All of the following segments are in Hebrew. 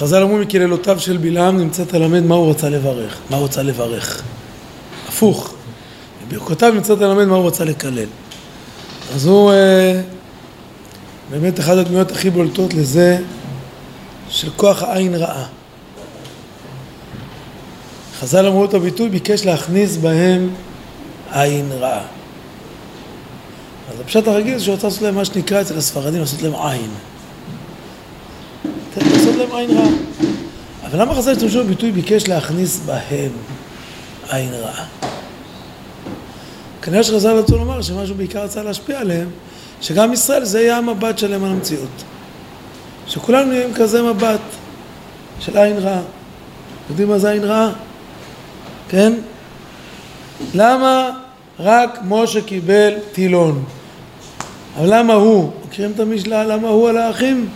חז"ל אמרו מקללותיו של בלעם נמצא תלמד מה הוא רצה לברך, מה הוא רצה לברך. הפוך, בברכותיו נמצא תלמד מה הוא רצה לקלל. אז הוא אה, באמת אחת הדמויות הכי בולטות לזה של כוח העין רעה. חז"ל אמרו את הביטוי, ביקש להכניס בהם עין רעה. אז הפשט הרגיל זה שהוא רצה לעשות להם מה שנקרא אצל הספרדים, לעשות להם עין. כן, לעשות להם עין רעה. אבל למה חז"ל השתמשו בביטוי ביקש להכניס בהם עין רעה? כנראה שחז"ל רצו לומר שמשהו בעיקר רצה להשפיע עליהם, שגם ישראל זה יהיה המבט שלהם על המציאות. שכולנו נהיה עם כזה מבט של עין רעה. יודעים מה זה עין רעה? כן? למה רק משה קיבל טילון? אבל למה הוא? מכירים את המשלה למה הוא על האחים?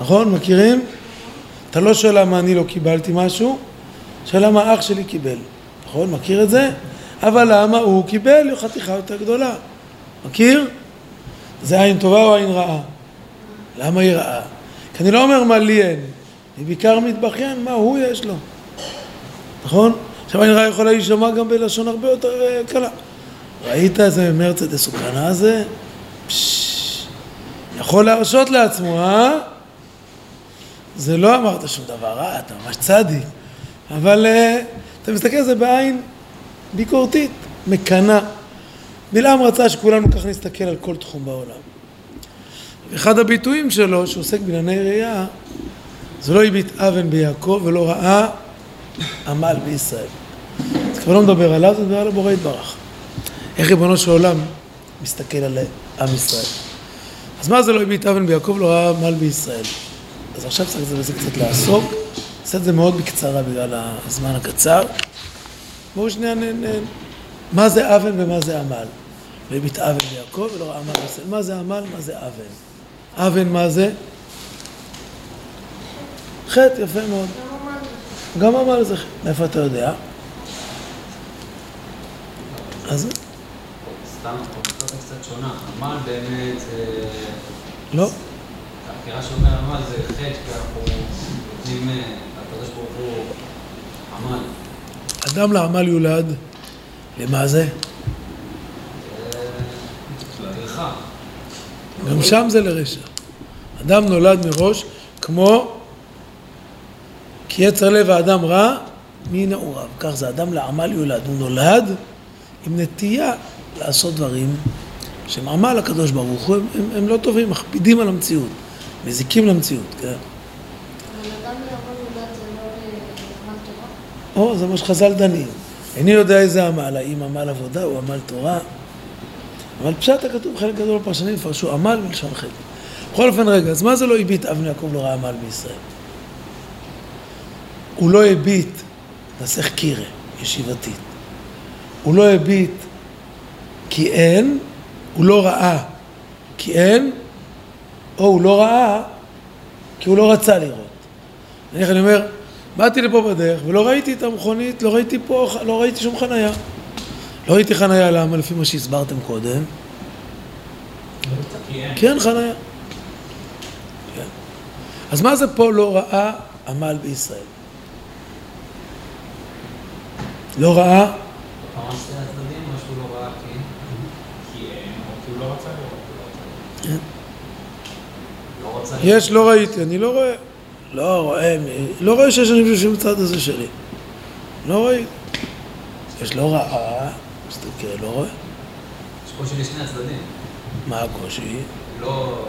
נכון? מכירים? אתה לא שואל למה אני לא קיבלתי משהו, שואל למה אח שלי קיבל. נכון? מכיר את זה? אבל למה הוא קיבל חתיכה יותר גדולה? מכיר? זה עין טובה או עין רעה? למה היא רעה? כי אני לא אומר מה לי אין, אני בעיקר מתבכיין מה הוא יש לו, נכון? עכשיו עין רעה יכולה להישמע גם בלשון הרבה יותר אה, קלה. ראית איזה מרצדס הוא קנה יכול להרשות לעצמו, אה? זה לא אמרת שום דבר רע, אתה ממש צדיק, אבל uh, אתה מסתכל על זה בעין ביקורתית, מקנאה. בלעם רצה שכולנו כך נסתכל על כל תחום בעולם. אחד הביטויים שלו, שעוסק בענייני ראייה, זה לא הביט אבן ביעקב ולא ראה עמל בישראל. אז כבר לא מדבר עליו, זה מדבר על הבורא יתברך. איך ריבונו של עולם מסתכל על עם ישראל. אז מה זה לא הביט אבן ביעקב לא ראה עמל בישראל? אז עכשיו צריך בזה קצת לעסוק, נעשה את זה מאוד בקצרה בגלל הזמן הקצר. בואו שנייה נ... מה זה אבן ומה זה עמל? לא הביט אבן ביעקב ולא עמל בישראל. מה זה עמל? מה זה אבן? אבן מה זה? חטא, יפה מאוד. גם עמל זה חטא. מאיפה אתה יודע? אז... סתם, קצת שונה. עמל באמת זה... לא. הבחירה שאומר עמל זה חטא, כי אנחנו נותנים לקדוש ברוך הוא עמל. אדם לעמל יולד, למה זה? טרחה. גם שם זה לרשע. אדם נולד מראש כמו כי יצר לב האדם רע מנעוריו. כך זה אדם לעמל יולד. הוא נולד עם נטייה לעשות דברים שהם עמל לקדוש ברוך הוא, הם, הם, הם לא טובים, מכבידים על המציאות, מזיקים למציאות, כן. לא תורה? או, זה מה שחז"ל דנים. איני יודע איזה עמל, האם עמל עבודה או עמל תורה. אבל פשט הכתוב, חלק גדול בפרשנים יפרשו עמל מלשון חטא. בכל אופן, רגע, אז מה זה לא הביט אבן יעקב לא ראה עמל בישראל? הוא לא הביט, נסך קירה, ישיבתית. הוא לא הביט כי אין, הוא לא ראה כי אין, או הוא לא ראה כי הוא לא רצה לראות. אני אומר, באתי לפה בדרך ולא ראיתי את המכונית, לא ראיתי פה, לא ראיתי שום חנייה. לא ראיתי חנייה, למה? לפי מה שהסברתם קודם. כי אין חנייה. כן. אז מה זה פה לא ראה עמל בישראל? לא ראה כי... כי אין, או כי הוא לא רצה לראות. הוא לא רצה לראות. לא רצה לראות. יש, לא ראיתי, אני לא רואה. לא רואה, לא רואה שיש אנשים שיושבים בצד הזה שלי. לא ראיתי. יש לא ראה, מסתכל, לא רואה. יש קושי לשני הצדדים. מה הקושי? לא...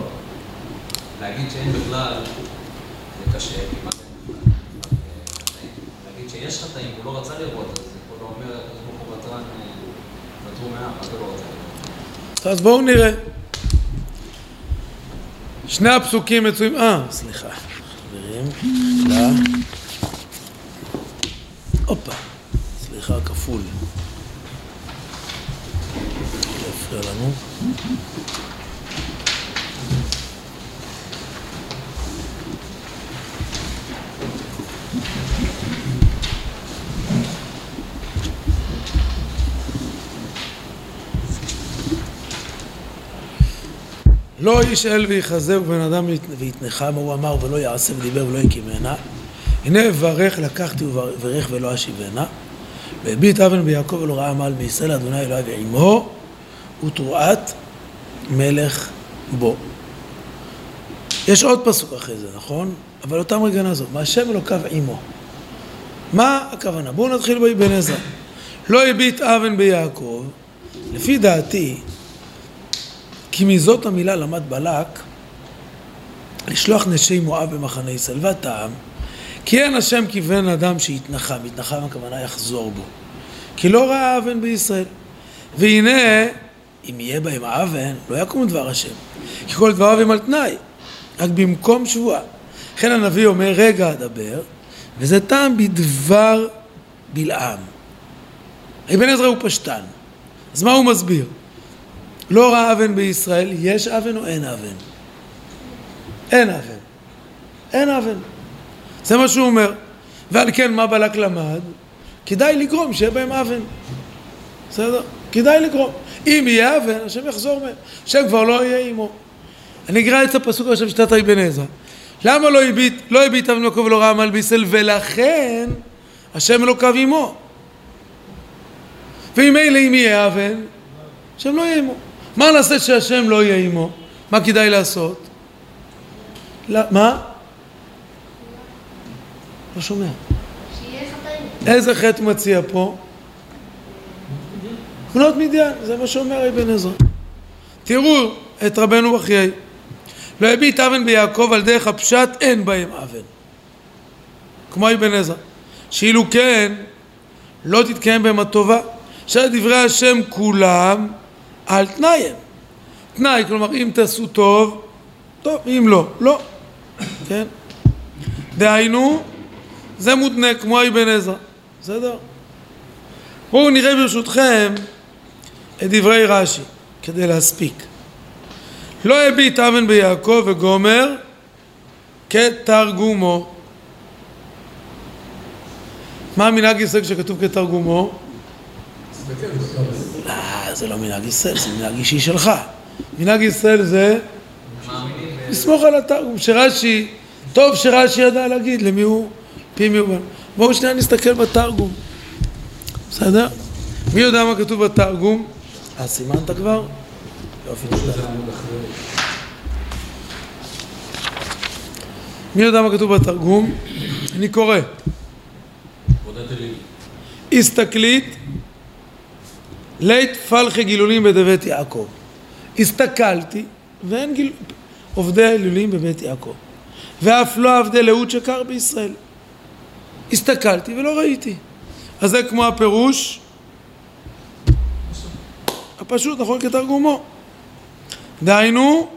להגיד שאין בכלל, זה קשה, כמעט אין בכלל. להגיד שיש חטאים, הוא לא רצה לראות, אז כבר לא אומר, ברוך הוא ותרן, ותרו מאה, זה לא רצה לראות? אז בואו נראה. שני הפסוקים מצויים... אה, סליחה. חברים, סליחה. הופה. סליחה, כפול. הפריע לנו. לא ישאל ויחזה ובן אדם ויתנחה מה הוא אמר ולא יעשה ודיבר ולא יקימנה הנה אברך לקחתי וברך ולא אשיבנה והביט אבן ביעקב ולא ראה מעל בישראל אדוני אלוהי ועמו ותרועת מלך בו. יש עוד פסוק אחרי זה, נכון? אבל אותם רגע נעזוב. מהשם אלוקיו עמו. מה הכוונה? בואו נתחיל באבן עזרא. לא הביט אבן ביעקב, לפי דעתי, כי מזאת המילה למד בלק לשלוח נשי מואב במחנה ישראל. והטעם, כי אין השם כיוון אדם שיתנחם, יתנחם הכוונה יחזור בו. כי לא ראה אבן בישראל. והנה, אם יהיה בהם אבן, לא יקום דבר השם. כי כל דבריו הם על תנאי, רק במקום שבועה. לכן הנביא אומר, רגע אדבר, וזה טעם בדבר בלעם. אבן עזרא הוא פשטן. אז מה הוא מסביר? לא ראה אבן בישראל, יש אבן או אין אבן? אין אבן. אין אבן. זה מה שהוא אומר. ועל כן מה בלק למד? כדאי לגרום שיהיה בהם אבן. בסדר? כדאי לגרום. אם יהיה אבן, השם יחזור מהם. השם כבר לא יהיה עמו. אני אקרא את הפסוק עכשיו שיטת אבן עזרא. למה לא הביט, לא הביט אבן יעקב ולא ראה בישראל, ולכן השם אלוקיו עמו. ואם אלה אם יהיה אבן, השם לא יהיה עמו. מה נעשה שהשם לא יהיה עמו? מה כדאי לעשות? לא, מה? לא שומע. איזה חטא מציע פה? בנות מדיין, זה מה שאומר אבן עזרא. תראו את רבנו בחיי. לא הביט אבן ביעקב על דרך הפשט אין בהם אבן. כמו אבן עזרא. שאילו כן, לא תתקיים בהם הטובה. שדברי השם כולם על תנאיהם. תנאי, כלומר אם תעשו טוב, טוב, אם לא, לא. כן? דהיינו, זה מותנה כמו אבן עזרא. בסדר? בואו נראה ברשותכם את דברי רש"י, כדי להספיק. לא הביט אבן ביעקב וגומר כתרגומו. מה מנהג ישראל כשכתוב כתרגומו? לא, זה לא מנהג ישראל, זה מנהג אישי שלך. מנהג ישראל זה לסמוך על התרגום, שרש"י, טוב שרש"י ידע להגיד למי הוא, פי מי הוא בא. בואו שנייה נסתכל בתרגום, בסדר? מי יודע מה כתוב בתרגום? אה, סימנת כבר? יופי, תודה. מי יודע מה כתוב בתרגום? אני קורא. הסתכלית לית פלחי גילולים בבית יעקב. הסתכלתי ואין גיל... עובדי האלילים בבית יעקב. ואף לא עבדי לאות שקר בישראל. הסתכלתי ולא ראיתי. אז זה כמו הפירוש הפשוט, נכון כתרגומו. דהיינו,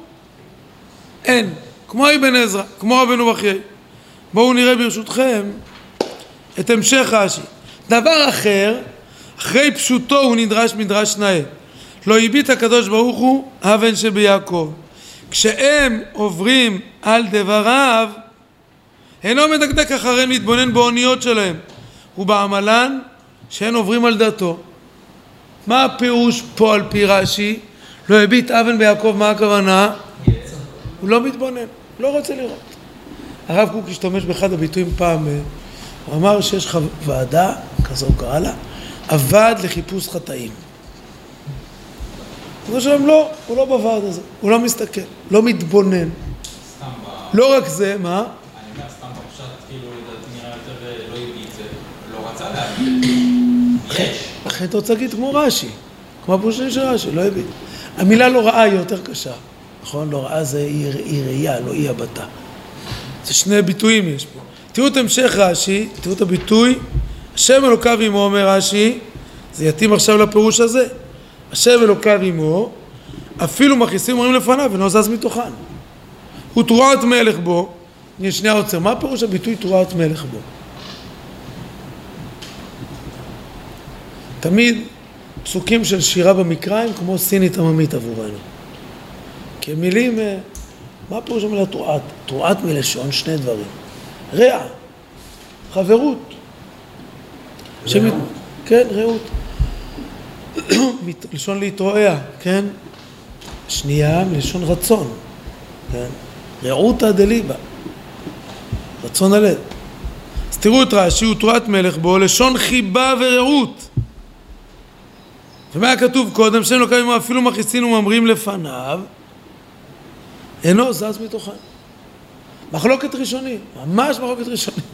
אין. כמו אבן עזרא, כמו רבנו בחיי. בואו נראה ברשותכם את המשך רש"י. דבר אחר, אחרי פשוטו הוא נדרש מדרש נאה. לא הביט הקדוש ברוך הוא אבן שביעקב. כשהם עוברים על דבריו, אינו מדקדק אחריהם להתבונן באוניות שלהם, ובעמלן שאין עוברים על דתו. מה הפירוש פה על פי רש"י? לא הביט אבן ביעקב, מה הכוונה? הוא לא מתבונן, לא רוצה לראות. הרב קוק השתמש באחד הביטויים פעם, אה, הוא אמר שיש לך ועדה, כזה הוא קרא לה, הוועד לחיפוש חטאים. אז שלום לא, הוא לא בוועד הזה, הוא לא מסתכל, לא מתבונן. סתם ב... לא רק זה, מה? אני אומר סתם בפשט, כאילו, לדעתי נראה יותר אה, לא הביט זה, לא רצה להגיד. יש. לכן אתה רוצה להגיד כמו רש"י, כמו הפרושנים של רש"י, לא הבין. המילה לא רעה היא יותר קשה, נכון? לא רעה זה אי ראייה, לא אי הבטה. זה שני ביטויים יש פה. תראו את המשך רש"י, תראו את הביטוי, השם אלוקיו עמו אומר רש"י, זה יתאים עכשיו לפירוש הזה. השם אלוקיו עמו, אפילו מכעיסים אומרים לפניו ולא זז מתוכן. הוא תרועת מלך בו, אני שנייה עוצר, מה פירוש הביטוי תרועת מלך בו? תמיד פסוקים של שירה במקרא הם כמו סינית עממית עבורנו. כי מילים, אה, מה פירוש המילה תרועת? תרועת מלשון שני דברים. רע, חברות. שמת... כן, רעות. לשון להתרועע, כן? שנייה מלשון רצון, כן? רעותא דליבה, רצון הלב. אז תראו את רש"י, ותורת מלך בו, לשון חיבה ורעות. ומה היה כתוב קודם? שם לא קיימו אפילו מכעיסין וממרים לפניו, אינו זז מתוכן. מחלוקת ראשונית, ממש מחלוקת ראשונית.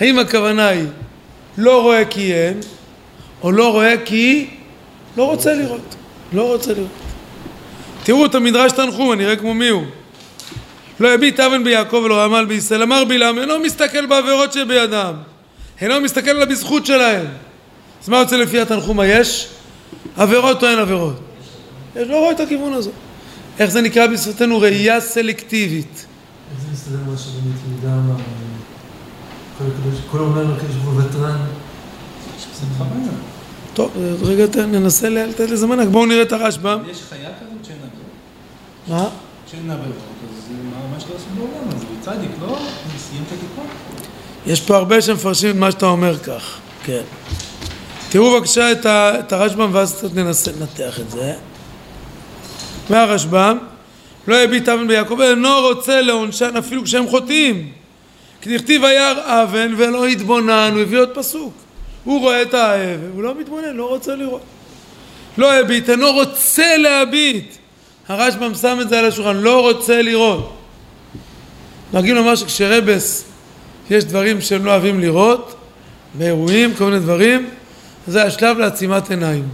האם הכוונה היא לא רואה כי אין, או לא רואה כי לא רוצה לראות. לא רוצה לראות. תראו את המדרש תנחום, אני רואה כמו מי הוא. לא יביט אבן ביעקב ולא רמל בישראל. אמר בלעם, אינו מסתכל בעבירות שבידם. אינו מסתכל על הבזכות שלהם. אז מה יוצא לפי התנחומה? יש עבירות או אין עבירות? יש, לא רואה את הכיוון הזה. איך זה נקרא בשפתנו? ראייה סלקטיבית. איך זה מסתדר מה שבאמת יהודה אמר? כל אומר לקדוש ברוך הוא ותרן. טוב, רגע ננסה לתת לזה מנהג. בואו נראה את הרשב"ם. יש חיה כזאת שאין עבירות. מה? שאין עבירות, אז מה- מה שלא עושים בעולם, אז הוא צדיק, לא? הוא סיים את התיקון. יש פה הרבה שמפרשים את מה שאתה אומר כך. כן. תראו בבקשה את, הרשב"ם ואז קצת ננסה לנתח את זה. מהרשב"ם, לא יביט אבן ביעקב, אינו רוצה לעונשן אפילו כשהם חוטאים. כי דכתיב היער אבן ולא התבונן, הוא הביא עוד פסוק. הוא רואה את האבן, הוא לא מתבונן, לא רוצה לראות. לא הביט, אינו רוצה להביט. הרשב"ם שם את זה על השולחן, לא רוצה לראות. נוהגים לומר שכשרבס יש דברים שהם לא אוהבים לראות, באירועים, כל מיני דברים, זה השלב לעצימת עיניים.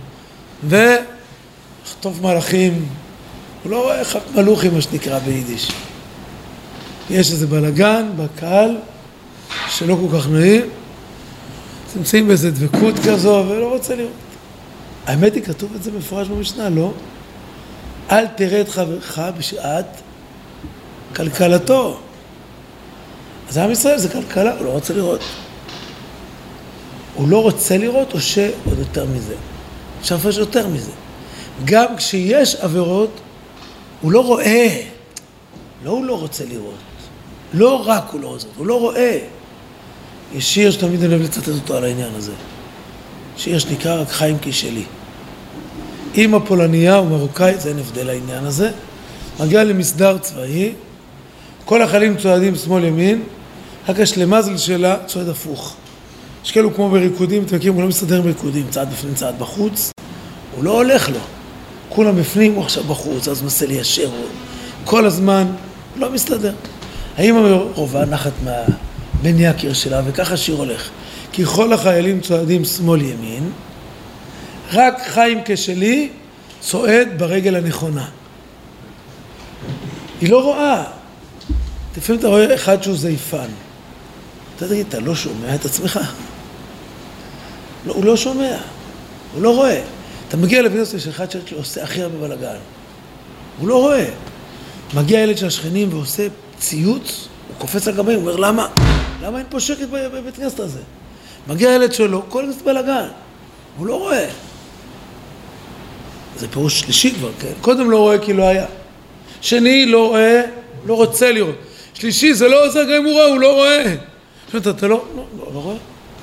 ולחטוף מלאכים, הוא לא רואה חט מלוכים, מה שנקרא ביידיש. יש איזה בלגן בקהל, שלא כל כך נעים, נמצאים באיזה דבקות כזו, ולא רוצה לראות. האמת היא, כתוב את זה מפורש במשנה, לא? אל תראה את חברך בשעת כלכלתו. אז עם ישראל זה כלכלה, הוא לא רוצה לראות. הוא לא רוצה לראות, או שעוד יותר מזה. אפשר לפרש יותר מזה. גם כשיש עבירות, הוא לא רואה. לא הוא לא רוצה לראות. לא רק הוא לא רוצה, הוא לא רואה. יש שיר שתמיד אני אוהב לצטט אותו על העניין הזה. שיר שנקרא רק חיים כשלי. אימא פולניה ומרוקאית, אין הבדל לעניין הזה. מגיע למסדר צבאי, כל החיילים צועדים שמאל ימין, רק השלמזל שלה צועד הפוך. יש כאלו כמו בריקודים, אתם מכירים, הוא לא מסתדר בריקודים, צעד בפנים, צעד בחוץ, הוא לא הולך לו. כולם בפנים, הוא עכשיו בחוץ, אז מנסה ליישר, הוא כל הזמן, לא מסתדר. האמא רובה נחת מהבן יקיר שלה, וככה השיר הולך. כי כל החיילים צועדים שמאל ימין, רק חיים כשלי צועד ברגל הנכונה. היא לא רואה. לפעמים אתה רואה אחד שהוא זייפן. אתה תגיד, אתה לא שומע את עצמך? לא, הוא לא שומע, הוא לא רואה. אתה מגיע לווידאו של אחד שעושה הכי הרבה בלאגן. הוא לא רואה. מגיע ילד של השכנים ועושה ציוץ, הוא קופץ על גבי, הוא אומר, למה? למה אין פה שקט בבית כנסת הזה? מגיע ילד שלו, כל כנסת בלאגן. הוא לא רואה. זה פירוש שלישי כבר, כן? קודם לא רואה כי לא היה. שני, לא רואה, לא רוצה לראות. שלישי, זה לא עוזר גם אם הוא רואה, הוא לא רואה. זאת אומרת, אתה לא, לא, לא, לא רואה?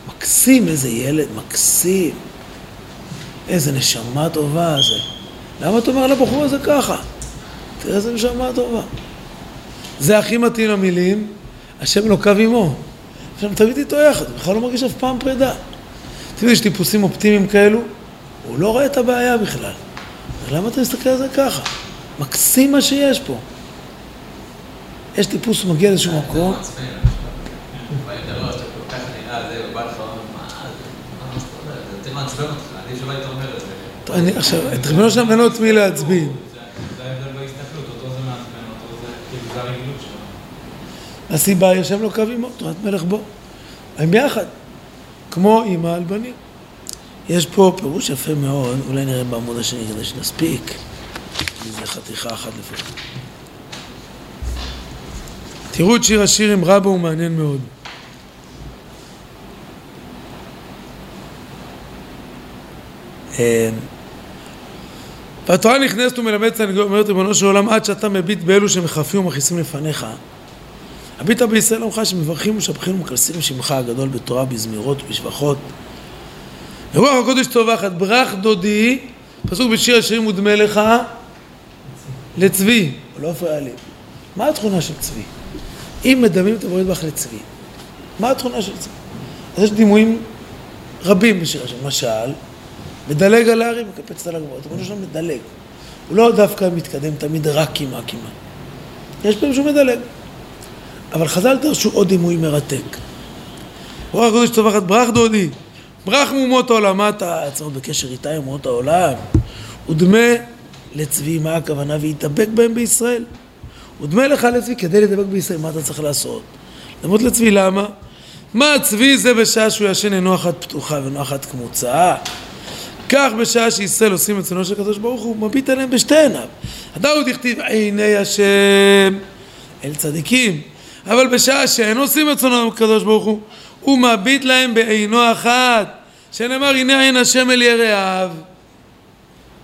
מקסים, איזה ילד, מקסים. איזה נשמה טובה זה. למה אתה אומר לבחור הזה ככה? תראה איזה נשמה טובה. זה הכי מתאים למילים, השם אלוקיו עמו. עכשיו, תמיד איתו יחד, הוא בכלל לא מרגיש אף פעם פרידה. תמיד יש טיפוסים אופטימיים כאלו, הוא לא רואה את הבעיה בכלל. למה אתה מסתכל על זה ככה? מקסים מה שיש פה. יש טיפוס שמגיע לאיזשהו מקום, אני עכשיו, את ריבונו שלם אין לו את מי להצביע. זה זה ההבדל בהסתכלות, אותו זה מעצבן, אותו זה כאילו זה הרגילות שלו. הסיבה השם לא קו עמו, תורת מלך בו. הם ביחד, כמו אימא על בנים. יש פה פירוש יפה מאוד, אולי נראה בעמוד השני כדי שנספיק. זה חתיכה אחת לפחות. תראו את שיר השירים, רבו הוא מעניין מאוד. אה, והתורה נכנסת ומלמדת את אומרת ריבונו של עולם עד שאתה מביט באלו שמחפים ומכעיסים לפניך. הביטה בישראל עמך שמברכים ומשבחים ומקלסים שמך הגדול בתורה בזמירות ובשבחות. ורוח הקודש צווחת ברך דודי, פסוק בשיר השירים מודמה לך לצבי, הוא לא הפריע לי. מה התכונה של צבי? אם מדמים את הבורא יתברך לצבי, מה התכונה של צבי? אז יש דימויים רבים בשיר השם. למשל, מדלג על ההרים מקפץ על הגבוהות. ריבונו שלום מדלג. הוא לא דווקא מתקדם תמיד רק קימה קימה. יש פעמים שהוא מדלג. אבל חז"ל דרשו עוד דימוי מרתק. רוח הקודש צווחת ברח דודי, ברח מאומות העולם, מה אתה צריך בקשר איתה עם אומות העולם? ודמה לצבי, מה הכוונה? ויתאבק בהם בישראל. ודמה לך לצבי כדי לדבק בישראל, מה אתה צריך לעשות? למות לצבי, למה? מה צבי זה בשעה שהוא ישן אינו אחת פתוחה ואינו אחת קמוצה? כך בשעה שישראל עושים את צונו של הקדוש ברוך הוא, מביט עליהם בשתי עיניו. הדאו דכתיב עיני השם אל צדיקים, אבל בשעה שאין עושים את צונו של הקדוש ברוך הוא, הוא מביט להם בעינו אחת, שנאמר הנה עין השם אל יראיו.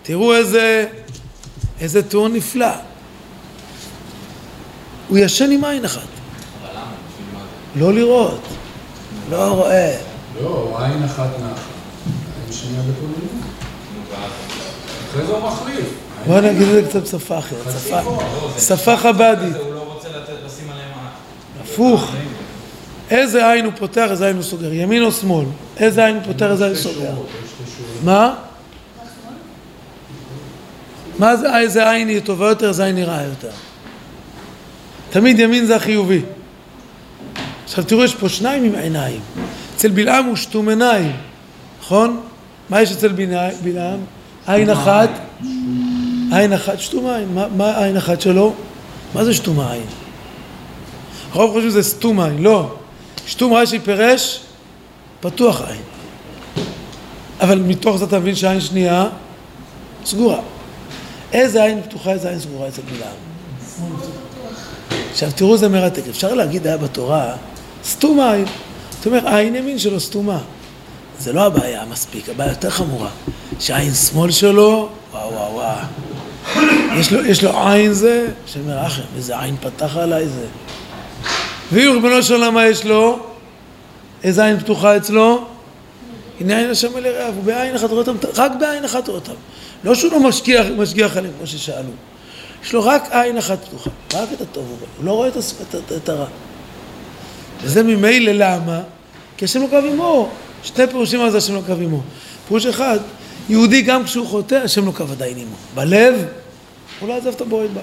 תראו איזה, איזה טעון נפלא. הוא ישן עם עין אחת. לא לראות, לא רואה. לא, עין אחת נחה. עין שנייה? אחרי זה הוא מחליף. בוא נגיד את זה קצת בשפה אחרת, שפה, שפה חבדית, הוא לא רוצה לתת- לשים עליהם... הפוך. איזה עין הוא פותח, איזה עין הוא סוגר, ימין או שמאל? איזה עין הוא פותח, איזה עין הוא סוגר? מה? מה זה, איזה עין היא טובה יותר, איזה עין היא רעה יותר? תמיד ימין זה החיובי. עכשיו תראו, יש פה שניים עם עיניים. אצל בלעם הוא שתום עיניים, נכון? מה יש אצל בלעם? עין אחת, עין אחת, שתום עין. מה, מה העין אחת שלו? מה זה שתום העין? הרוב חושבים שזה סתום עין, לא. שתום רש"י פירש, פתוח עין. אבל מתוך זה אתה מבין שעין שנייה סגורה. איזה עין פתוחה, איזה עין סגורה אצל בלעם. עכשיו תראו זה מרתק, אפשר להגיד היה בתורה סתום עין. זאת אומרת, העין ימין שלו סתומה. זה לא הבעיה המספיק, הבעיה יותר חמורה. שהעין שמאל שלו, וואו וואו וואו. יש לו, יש לו עין זה, שאומר אחי, איזה עין פתח עליי זה. ואם ריבונו של עולם מה יש לו? איזה עין פתוחה אצלו? הנה עין השם אל יראיו, הוא בעין אחת רואה אותם, רק בעין אחת רואה אותם. לא שהוא לא משגיח, משגיח עליהם, כמו ששאלו. יש לו רק עין אחת פתוחה, רק את הטוב הוא רואה, הוא לא רואה את, את, את הרע. וזה ממילא למה? כי השם לא קו עמו. שני פירושים על זה השם לא קו עמו. פירוש אחד, יהודי גם כשהוא חוטא, השם לא קו עדיין עמו. בלב, הוא לא עזב את הבורא בה.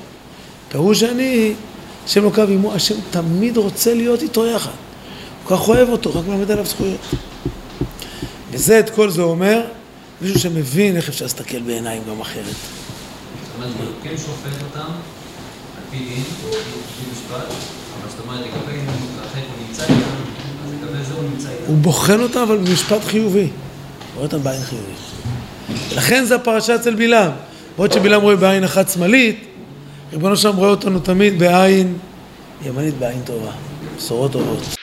פירוש שני, השם לא קו עמו, השם תמיד רוצה להיות איתו יחד. הוא כל כך אוהב אותו, רק מלמד עליו זכויות. וזה, את כל זה אומר, מישהו שמבין איך אפשר להסתכל בעיניים גם אחרת. אומרת, הוא כן שופט אותם על פי דין, פי משפט, אבל זאת אומרת, לגבי אם הוא מתרחק הוא נמצא איתם, אז לגבי זה הוא נמצא איתם. הוא בוחן אותם, אבל במשפט חיובי. הוא רואה אותם בעין חיובית. ולכן זה הפרשה אצל בלעם. בעוד שבלעם רואה בעין אחת שמאלית, ריבונו שם רואה אותנו תמיד בעין ימנית, בעין טובה. בשורות טובות.